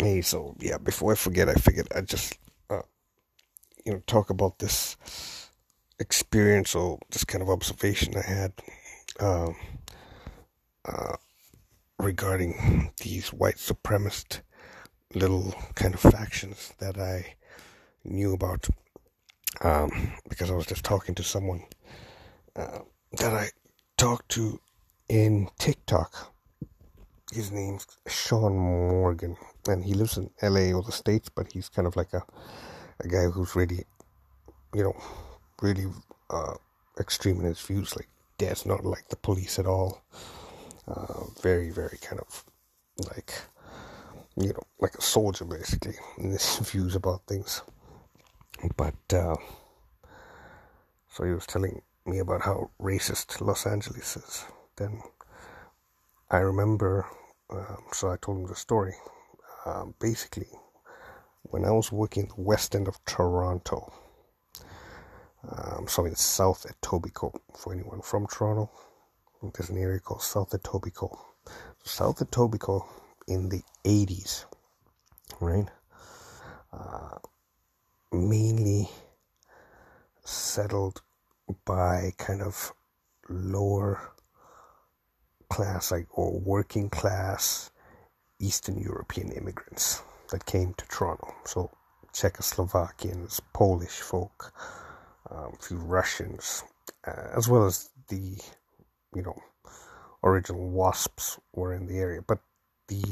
Hey, so yeah, before I forget, I figured I'd just, uh, you know, talk about this experience or this kind of observation I had um, uh, regarding these white supremacist little kind of factions that I knew about um, because I was just talking to someone uh, that I talked to in TikTok. His name's Sean Morgan, and he lives in LA or the States, but he's kind of like a, a guy who's really, you know, really uh, extreme in his views. Like, dad's not like the police at all. Uh, very, very kind of like, you know, like a soldier basically in his views about things. But, uh, so he was telling me about how racist Los Angeles is. Then I remember, um, so I told him the story. Um, basically, when I was working the west end of Toronto, um, so in South Etobicoke, for anyone from Toronto, there's an area called South Etobicoke. South Etobicoke in the 80s, right? Uh, mainly settled by kind of lower class, like or working class Eastern European immigrants that came to Toronto. So Czechoslovakians, Polish folk, um, a few Russians, uh, as well as the, you know, original WASPs were in the area. But the,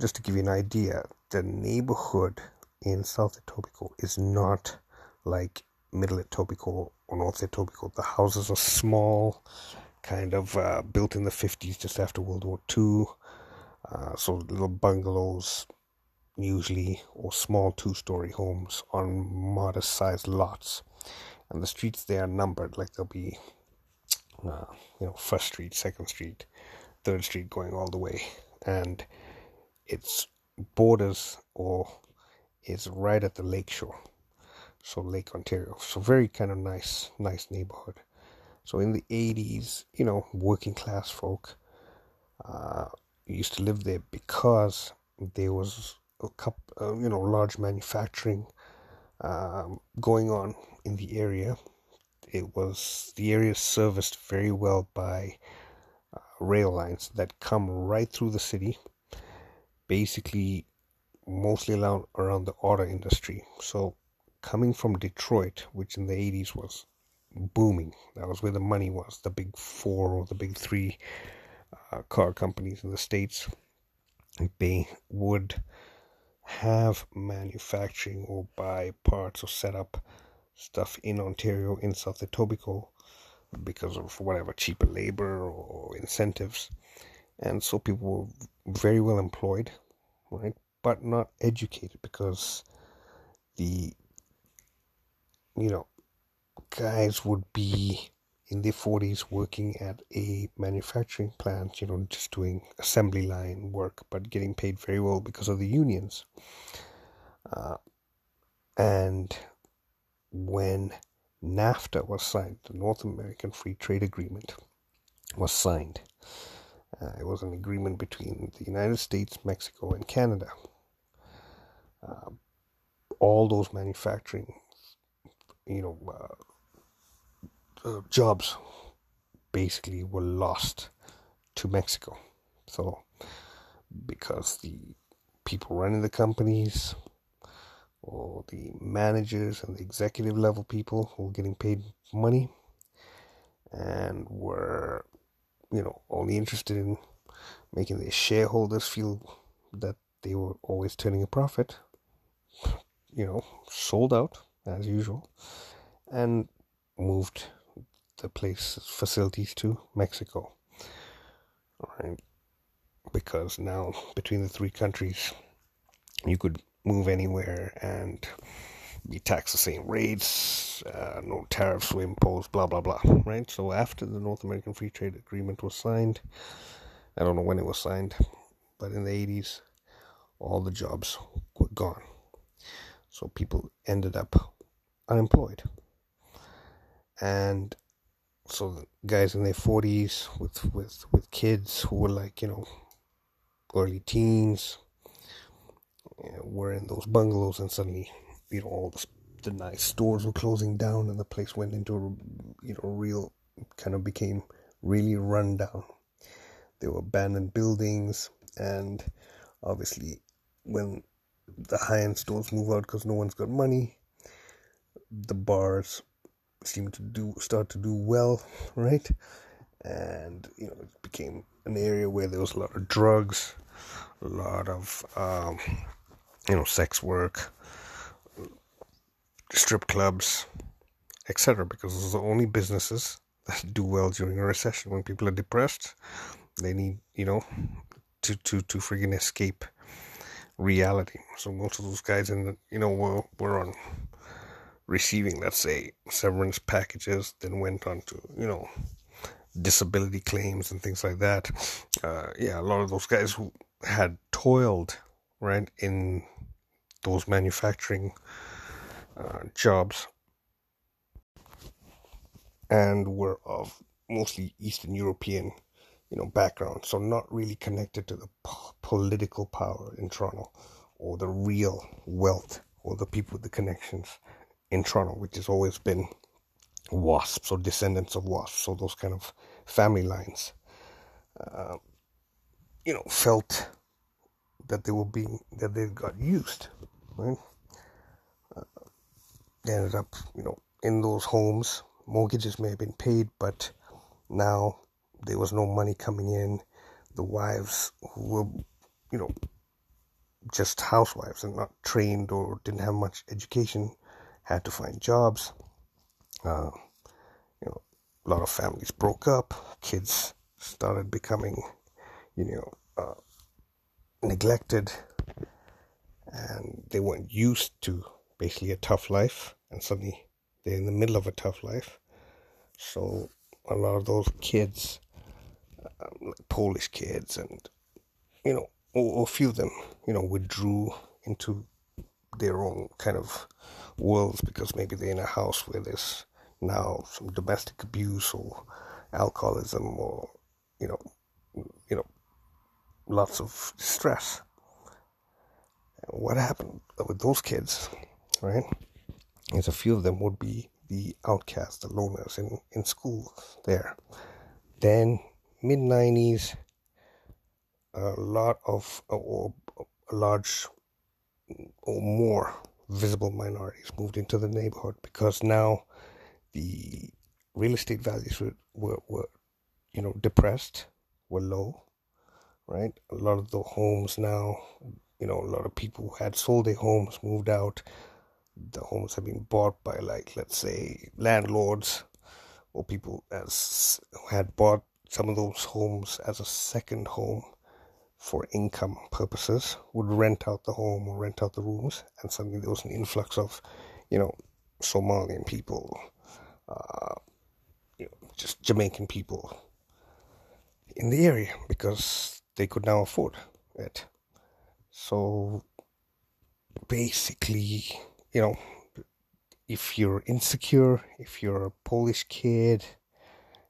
just to give you an idea, the neighborhood in South Etobicoke is not like Middle Etobicoke or North Etobicoke. The houses are small, kind of uh, built in the 50s, just after World War II. Uh, so little bungalows, usually, or small two story homes on modest sized lots. And the streets there are numbered, like there'll be, uh, you know, First Street, Second Street, Third Street going all the way. And its borders or is right at the lakeshore. So Lake Ontario. So very kind of nice, nice neighborhood. So in the 80s, you know, working class folk uh, used to live there because there was a couple, uh, you know, large manufacturing um, going on in the area. It was the area serviced very well by uh, rail lines that come right through the city, basically mostly around, around the auto industry. So coming from Detroit, which in the 80s was booming, that was where the money was, the big four or the big three uh, car companies in the States, they would have manufacturing or buy parts or set up stuff in Ontario, in South Etobicoke, because of whatever cheaper labor or incentives. And so people were very well employed, right? But not educated because the you know, guys would be in their 40s working at a manufacturing plant, you know, just doing assembly line work, but getting paid very well because of the unions. Uh, and when NAFTA was signed, the North American Free Trade Agreement was signed. Uh, it was an agreement between the United States, Mexico, and Canada. Uh, all those manufacturing you know, uh, uh, jobs basically were lost to Mexico. So, because the people running the companies, or the managers and the executive level people who were getting paid money and were, you know, only interested in making their shareholders feel that they were always turning a profit, you know, sold out as usual, and moved the place facilities to Mexico. Right, because now between the three countries, you could move anywhere and be taxed the same rates, uh, no tariffs were imposed, blah blah blah. Right. So after the North American Free Trade Agreement was signed, I don't know when it was signed, but in the eighties, all the jobs were gone. So people ended up unemployed. And so guys in their 40s with, with, with kids who were like, you know, early teens, you know, were in those bungalows, and suddenly, you know, all the, the nice stores were closing down, and the place went into, a, you know, real kind of became really run down. There were abandoned buildings, and obviously, when the high end stores move out because no one's got money, the bars seem to do start to do well, right? And you know, it became an area where there was a lot of drugs, a lot of um, you know, sex work, strip clubs, etc. Because those are the only businesses that do well during a recession. When people are depressed, they need you know to to to friggin' escape reality. So most of those guys in the you know were were on receiving let's say severance packages, then went on to you know disability claims and things like that. Uh, yeah, a lot of those guys who had toiled right in those manufacturing uh, jobs and were of mostly Eastern European, you know, background, so not really connected to the po- political power in Toronto or the real wealth or the people with the connections in Toronto, which has always been wasps or descendants of wasps, so those kind of family lines, uh, you know, felt that they were being that they got used, right? Uh, they ended up, you know, in those homes. Mortgages may have been paid, but now there was no money coming in. The wives who were, you know, just housewives and not trained or didn't have much education had to find jobs. Uh, you know, a lot of families broke up. Kids started becoming, you know, uh, neglected, and they weren't used to basically a tough life, and suddenly they're in the middle of a tough life. So a lot of those kids, um, like Polish kids, and you know, or, a few of them, you know, withdrew into their own kind of worlds because maybe they're in a house where there's now some domestic abuse or alcoholism or you know you know lots of stress. What happened with those kids right is a few of them would be the outcasts the loners in in school there. Then mid 90s a lot of or a large or more visible minorities moved into the neighborhood because now the real estate values were, were, were you know depressed were low right? A lot of the homes now you know a lot of people who had sold their homes moved out. The homes have been bought by like let's say landlords or people as who had bought some of those homes as a second home for income purposes would rent out the home or rent out the rooms and suddenly there was an influx of you know somalian people uh, you know, just jamaican people in the area because they could now afford it. So basically you know if you're insecure if you're a polish kid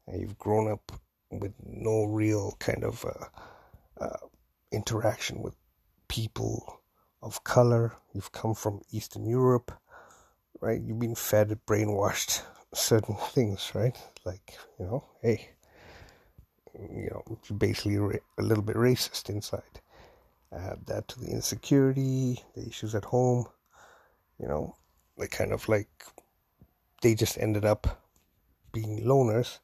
and you've grown up with no real kind of uh, uh, interaction with people of color. You've come from Eastern Europe, right? You've been fed, brainwashed certain things, right? Like, you know, hey, you know, you're basically a little bit racist inside. Add that to the insecurity, the issues at home, you know, they kind of like, they just ended up being loners.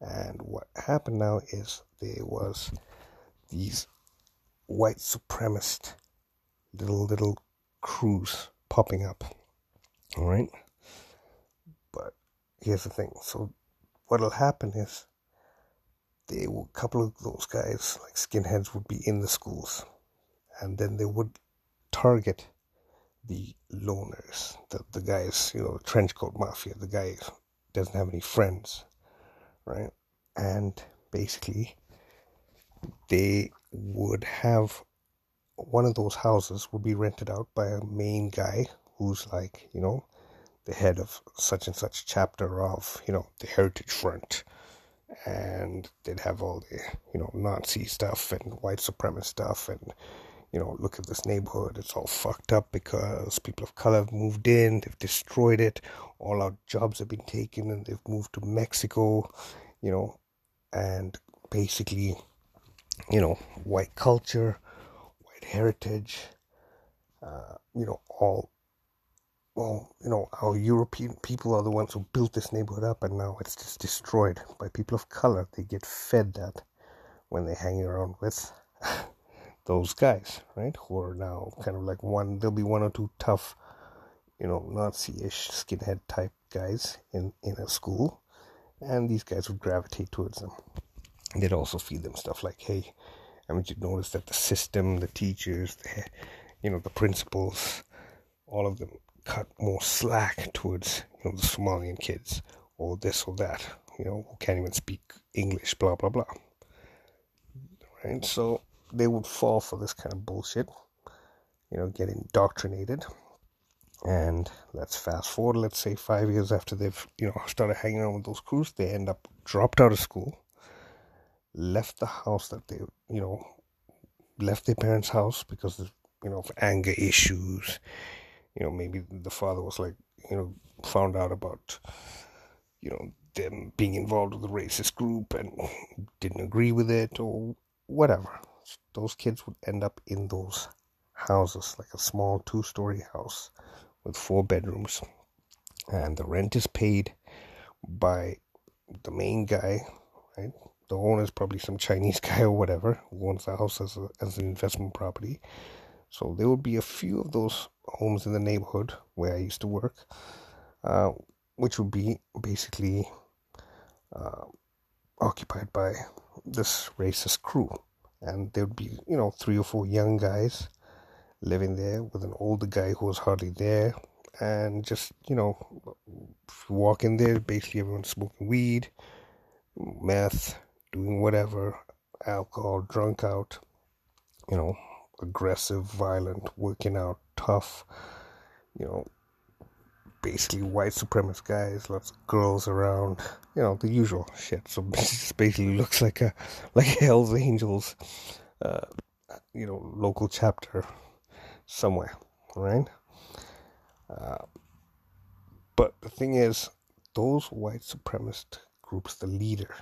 And what happened now is there was these white supremacist little little crews popping up. All right, but here's the thing. So what'll happen is they will, a couple of those guys like skinheads would be in the schools, and then they would target the loners, the the guys, you know, trench coat mafia, the guy doesn't have any friends, right? And basically, they would have one of those houses would be rented out by a main guy who's like, you know, the head of such and such chapter of, you know, the Heritage Front. And they'd have all the, you know, Nazi stuff and white supremacist stuff and, you know, look at this neighborhood, it's all fucked up because people of color have moved in, they've destroyed it, all our jobs have been taken and they've moved to Mexico, you know, and basically, you know, white culture, white heritage, uh, you know, all, well, you know, our European people are the ones who built this neighborhood up and now it's just destroyed by people of color. They get fed that when they hang around with those guys, right? Who are now kind of like one, there'll be one or two tough, you know, Nazi ish skinhead type guys in, in a school, and these guys would gravitate towards them. They'd also feed them stuff like, hey, I mean, you notice that the system, the teachers, the, you know, the principals, all of them cut more slack towards, you know, the Somalian kids or this or that, you know, who can't even speak English, blah, blah, blah. Right? So, they would fall for this kind of bullshit, you know, get indoctrinated. And let's fast forward, let's say five years after they've, you know, started hanging out with those crews, they end up dropped out of school, left the house that they, you know, left their parents' house because of, you know, of anger issues. You know, maybe the father was like, you know, found out about, you know, them being involved with a racist group and didn't agree with it or whatever those kids would end up in those houses, like a small two story house with four bedrooms. And the rent is paid by the main guy, right? The owner is probably some Chinese guy or whatever who owns the house as, a, as an investment property. So there would be a few of those homes in the neighborhood where I used to work, uh, which would be basically uh, occupied by this racist crew and there would be you know three or four young guys living there with an older guy who was hardly there and just you know walk in there basically everyone's smoking weed meth whatever alcohol drunk out you know aggressive violent working out tough you know basically white supremacist guys, lots of girls around, you know, the usual shit. So basically looks like a like Hell's Angels, uh, you know, local chapter somewhere, right? Uh, but the thing is, those white supremacist groups, the leader,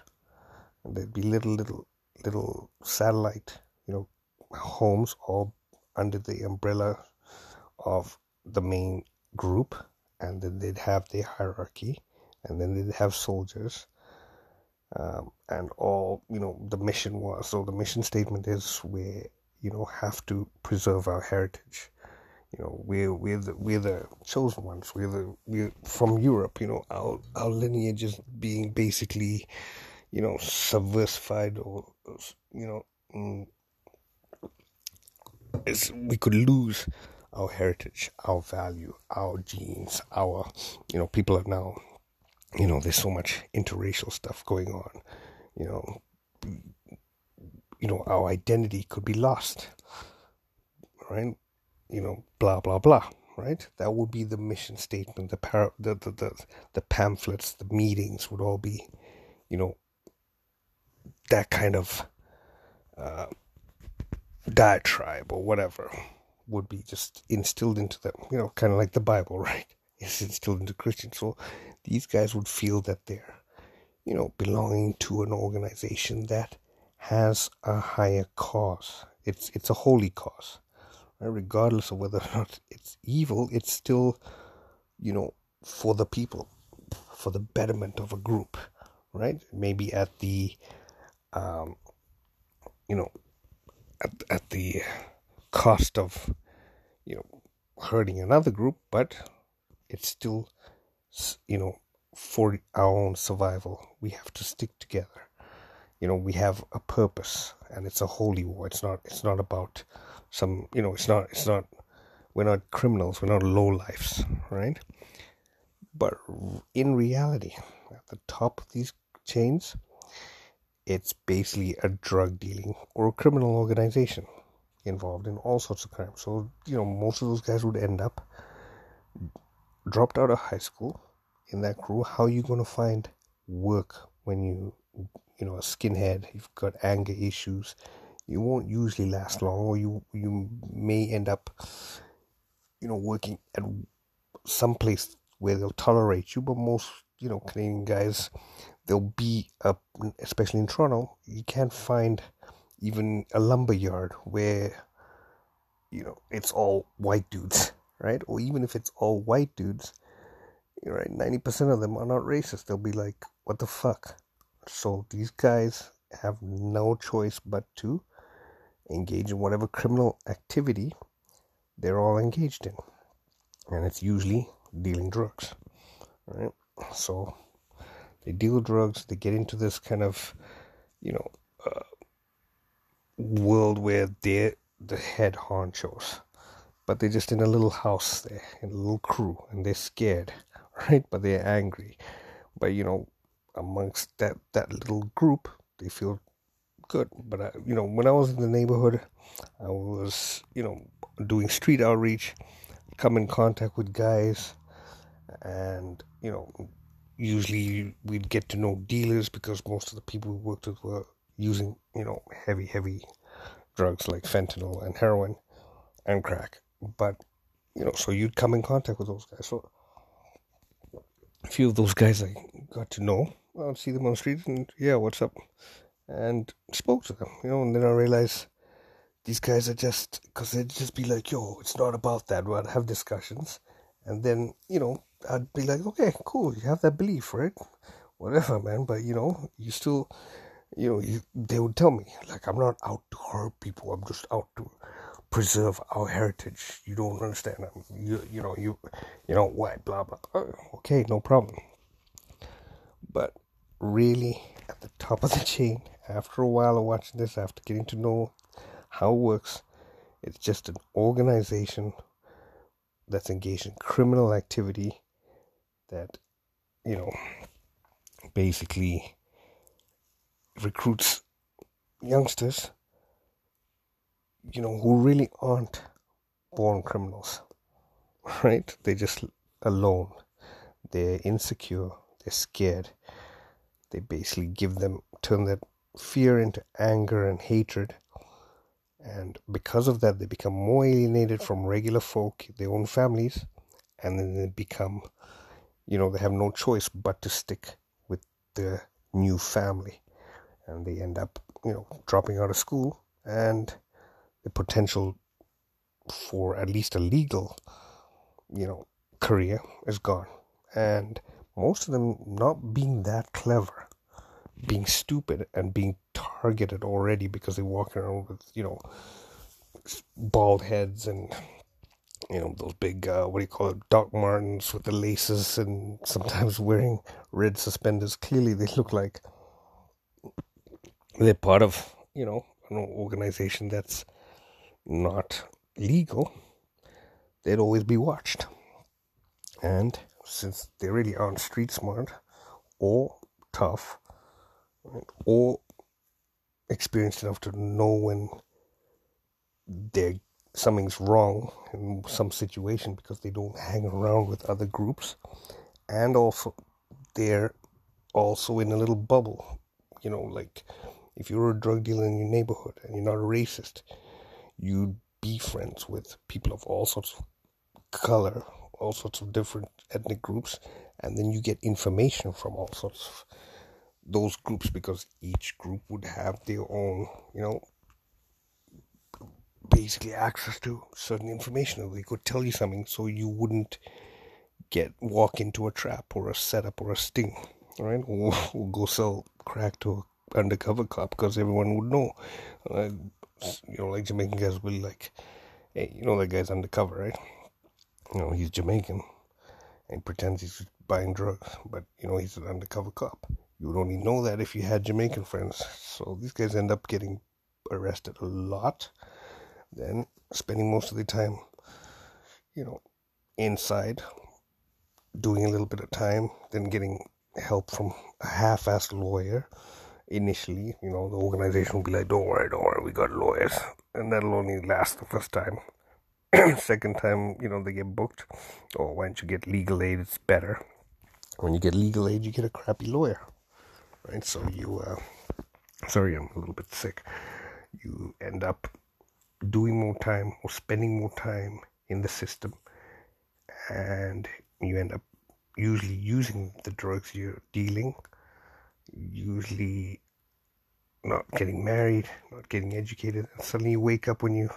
there'd be little, little, little satellite, you know, homes all under the umbrella of the main group and then they'd have the hierarchy, and then they'd have soldiers, um, and all you know the mission was. So the mission statement is we you know have to preserve our heritage. You know we're we're the we're the chosen ones. We're the we're from Europe. You know our our lineage is being basically you know subversified or you know. Mm, we could lose our heritage, our value, our genes, our, you know, people are now, you know, there's so much interracial stuff going on, you know, you know, our identity could be lost, right? You know, blah blah blah, right? That would be the mission statement. The par- the, the the the pamphlets, the meetings would all be, you know, that kind of uh, diatribe or whatever would be just instilled into them, you know, kind of like the Bible, right? It's instilled into Christians. So these guys would feel that they're, you know, belonging to an organization that has a higher cause. It's it's a holy cause, right? regardless of whether or not it's evil. It's still, you know, for the people, for the betterment of a group, right? Maybe at the, um, you know, at at the cost of you know hurting another group but it's still you know for our own survival we have to stick together. You know we have a purpose and it's a holy war. It's not it's not about some you know it's not it's not we're not criminals we're not low lives right? But in reality at the top of these chains it's basically a drug dealing or a criminal organization involved in all sorts of crimes. So, you know, most of those guys would end up dropped out of high school in that crew. How are you going to find work when you, you know, a skinhead, you've got anger issues, you won't usually last long, or you you may end up, you know, working at some place where they'll tolerate you. But most, you know, Canadian guys, there'll be a, especially in Toronto, you can't find even a lumber yard where, you know, it's all white dudes, right? Or even if it's all white dudes, you're right, ninety percent of them are not racist. They'll be like, "What the fuck." So these guys have no choice but to engage in whatever criminal activity they're all engaged in. And it's usually dealing drugs. Right? So they deal drugs, they get into this kind of, you know, uh, world where they're the head honchos. But they're just in a little house there, in a little crew, and they're scared, right? But they're angry. But, you know, amongst that that little group, they feel good. But I, you know, when I was in the neighborhood, I was you know doing street outreach, come in contact with guys, and you know, usually we'd get to know dealers because most of the people we worked with were using you know heavy heavy drugs like fentanyl and heroin and crack. But you know, so you'd come in contact with those guys. So a few of those guys I got to know I'd see them on the street and yeah, what's up? And spoke to them, you know, and then I realized these guys are just, because they'd just be like, yo, it's not about that. We'd have discussions. And then, you know, I'd be like, okay, cool, you have that belief, right? Whatever, man. But, you know, you still, you know, you, they would tell me, like, I'm not out to hurt people. I'm just out to preserve our heritage. You don't understand. You, you know, you, you know, what, blah, blah. Oh, okay, no problem. But really at the top of the chain after a while of watching this, after getting to know how it works. It's just an organization that's engaged in criminal activity that, you know, basically recruits youngsters, you know, who really aren't born criminals, right? they're just alone. They're insecure, they're scared, they basically give them, turn that fear into anger and hatred. And because of that, they become more alienated from regular folk, their own families, and then they become, you know, they have no choice but to stick with the new family. And they end up, you know, dropping out of school, and the potential for at least a legal, you know, career is gone. And most of them not being that clever, being stupid and being targeted already because they walk around with, you know, bald heads and, you know, those big, uh, what do you call it, Doc Martens with the laces and sometimes wearing red suspenders. Clearly, they look like they're part of, you know, an organization that's not legal. They'd always be watched. And since they really aren't street smart or tough or experienced enough to know when they something's wrong in some situation because they don't hang around with other groups. And also they're also in a little bubble. You know like if you're a drug dealer in your neighborhood and you're not a racist you'd be friends with people of all sorts of color all sorts of different ethnic groups, and then you get information from all sorts of those groups because each group would have their own, you know, basically access to certain information. That they could tell you something so you wouldn't get walk into a trap or a setup or a sting, right? Or, or go sell crack to an undercover cop because everyone would know. Uh, you know, like Jamaican guys will like, hey, you know that guy's undercover, right? you know, he's Jamaican and pretends he's buying drugs, but you know, he's an undercover cop. You would only know that if you had Jamaican friends. So these guys end up getting arrested a lot, then spending most of the time, you know, inside, doing a little bit of time, then getting help from a half assed lawyer. Initially, you know, the organization will be like, Don't worry, don't worry, we got lawyers. And that'll only last the first time. second time you know they get booked or oh, don't you get legal aid it's better when you get legal aid you get a crappy lawyer right so you uh sorry i'm a little bit sick you end up doing more time or spending more time in the system. And you end up usually using the drugs you're dealing usually not getting married not getting educated and suddenly you wake up when you're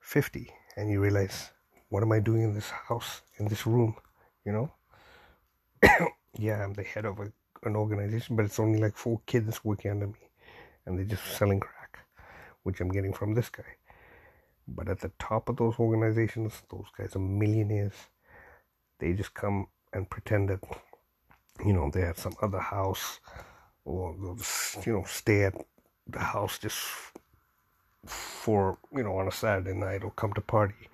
50 and you realize what am i doing in this house in this room you know? Yeah i'm the head of a, an organization but it's only like four kids working under me and they're just selling crack which i'm getting from this guy. But at the top of those organizations those guys are millionaires. They just come and pretend that you know they have some other house or you know stay at the house just for you know on a Saturday night or come to party,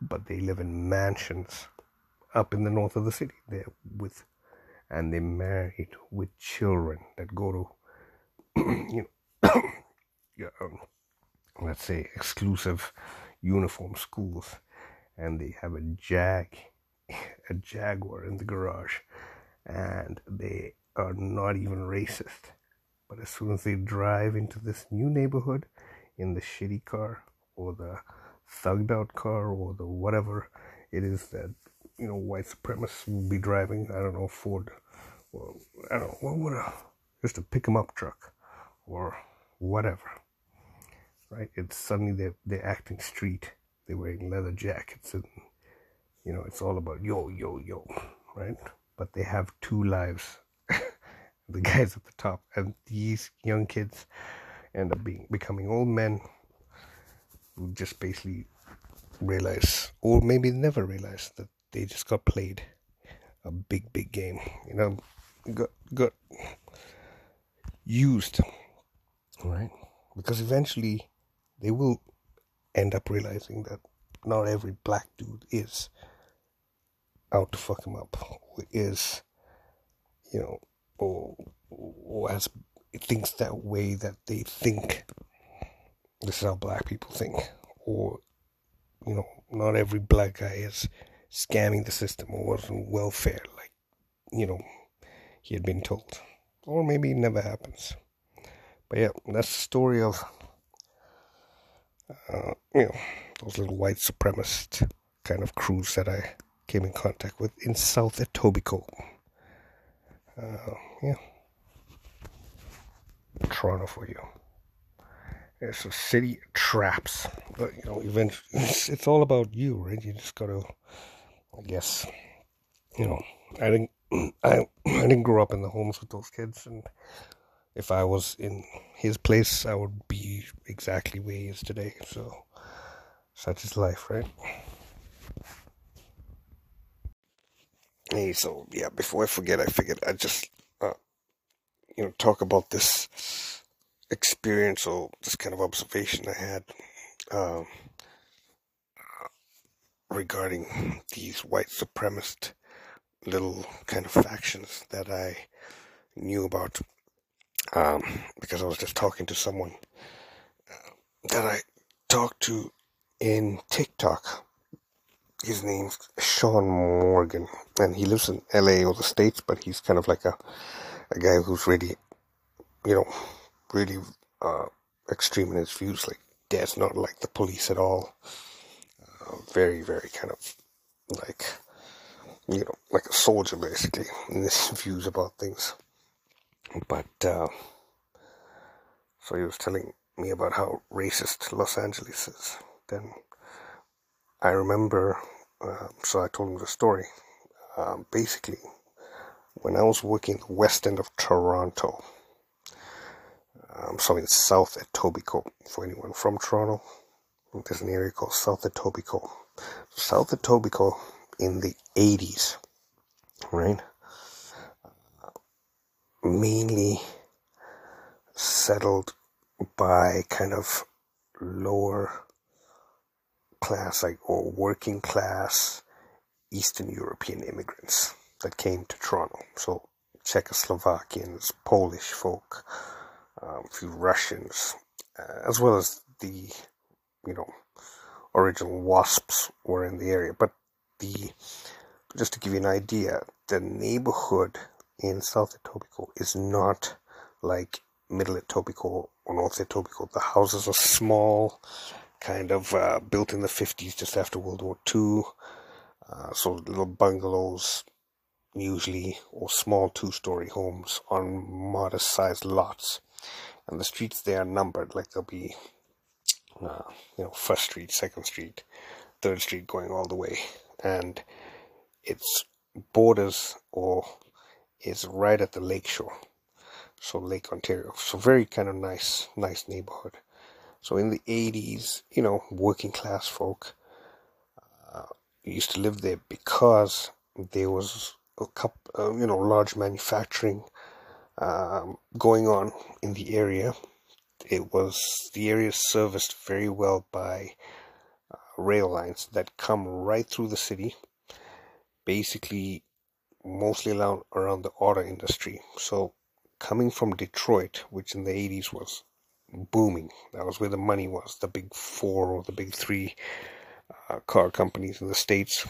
but they live in mansions up in the north of the city. They're with. And they're married with children that go to you know yeah, um, let's say exclusive uniform schools and they have a jag a jaguar in the garage and they are not even racist. But as soon as they drive into this new neighborhood in the shitty car or the thugged out car or the whatever it is that you know white supremacists will be driving i don't know ford or i don't know what would a just a pick 'em up truck or whatever right? It's suddenly they're, they're acting street. They're wearing leather jackets and you know it's all about yo yo yo right? But they have two lives. The guys at the top and these young kids end up being becoming old men who just basically realize or maybe never realize that they just got played a big big game you know got got used right? Because eventually they will end up realizing that not every black dude is out to fuck him up is you know or, or has thinks that way that they think. This is how black people think. Or you know not every black guy is scamming the system or was on welfare like you know he had been told. Or maybe it never happens. But yeah that's the story of uh, you know those little white supremacist kind of crews that i came in contact with in south etobicoke uh, yeah Toronto for you. It's a city traps, but you know, eventually, it's, it's all about you, right? You just gotta, I guess, you know, I didn't, I, I didn't grow up in the homes with those kids, and if I was in his place, I would exactly where he is today. So, such is life, right? Hey, so yeah, before I forget, I figured I'd just you know, talk about this experience or this kind of observation I had um, regarding these white supremacist little kind of factions that I knew about um, because I was just talking to someone uh, that I talked to in TikTok. His name's Sean Morgan, and he lives in LA or the States, but he's kind of like a a guy who's really, you know, really uh, extreme in his views. Like, dad's not like the police at all. Uh, very, very kind of like, you know, like a soldier basically in his views about things. But uh, so he was telling me about how racist Los Angeles is. Then I remember, uh, so I told him the story. Um, basically, when I was working the west end of Toronto. Um, so in South Etobicoke, for anyone from Toronto, there's an area called South Etobicoke. South Etobicoke in the 80s, right? Uh, mainly settled by kind of lower class, like or working class Eastern European immigrants that came to Toronto. So Czechoslovakians, Polish folk, um, a few Russians, uh, as well as the, you know, original WASPs were in the area. But the, just to give you an idea, the neighborhood in South Etobicoke is not like Middle Etobicoke North Etobicoke. The houses are small, kind of uh, built in the 50s, just after World War II. Uh, so little bungalows, usually, or small two-story homes on modest-sized lots. And the streets there are numbered, like there'll be, uh, you know, First Street, Second Street, Third Street, going all the way, and its borders or is right at the lakeshore so Lake Ontario. So very kind of nice, nice neighborhood. So in the 80s, you know, working class folk uh, used to live there because there was a couple, uh, you know, large manufacturing um, going on in the area. It was the area serviced very well by uh, rail lines that come right through the city, basically mostly around, around the auto industry. So coming from Detroit, which in the 80s was booming, that was where the money was, the big four or the big three uh, car companies in the States,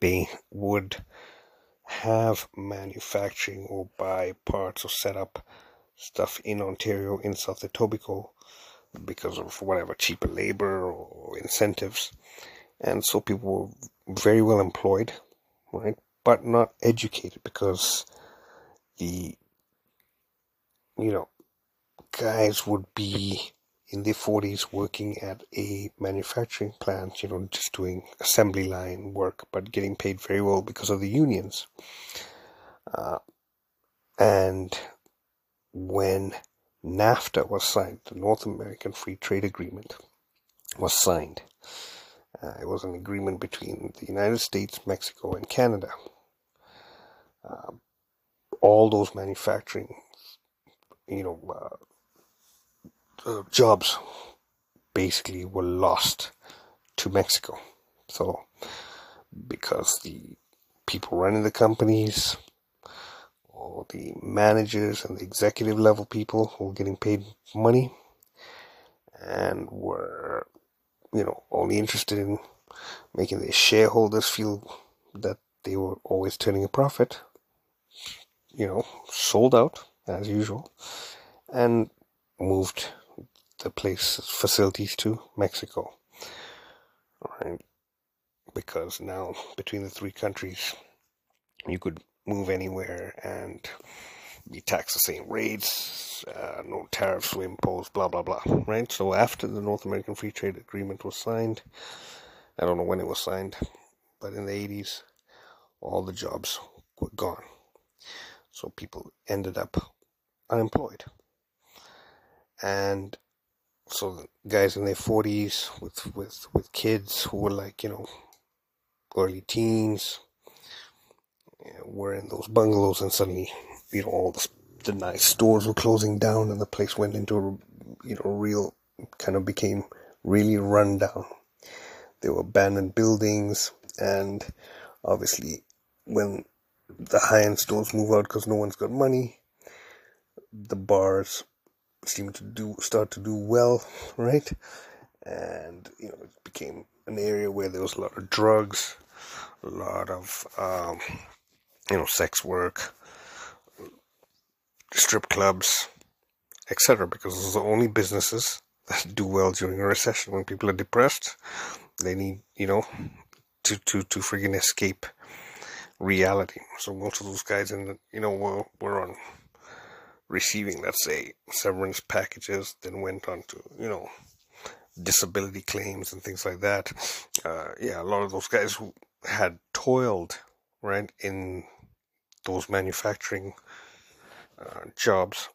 they would have manufacturing or buy parts or set up stuff in Ontario, in South Etobicoke, because of whatever cheaper labor or incentives. And so people were very well employed, right? But not educated because the you know, guys would be in their 40s working at a manufacturing plant, you know, just doing assembly line work, but getting paid very well because of the unions. Uh, and when NAFTA was signed, the North American Free Trade Agreement was signed. Uh, it was an agreement between the United States, Mexico, and Canada. Uh, all those manufacturing you know, uh, uh, jobs basically were lost to Mexico. So, because the people running the companies, or the managers and the executive level people who were getting paid money and were, you know, only interested in making their shareholders feel that they were always turning a profit, you know, sold out as usual, and moved the place facilities to Mexico. Right, because now between the three countries, you could move anywhere and be taxed the same rates, uh, no tariffs were imposed, blah blah blah. Right. So after the North American Free Trade Agreement was signed, I don't know when it was signed, but in the 80s, all the jobs were gone. So people ended up unemployed. And so guys in their 40s with, with, with kids who were like, you know, early teens were in those bungalows and suddenly, you know, all the, the nice stores were closing down and the place went into a, you know, real, kind of became really run down. There were abandoned buildings and obviously when the high-end stores move out because no one's got money, the bars seem to do start to do well, right? And you know, it became an area where there was a lot of drugs, a lot of um, you know, sex work, strip clubs, etc. Because those are the only businesses that do well during a recession. When people are depressed, they need you know to to to friggin' escape reality. So most of those guys in the you know were were on receiving, let's say, severance packages, then went on to, you know, disability claims and things like that. Uh, yeah, a lot of those guys who had toiled, right, in those manufacturing uh, jobs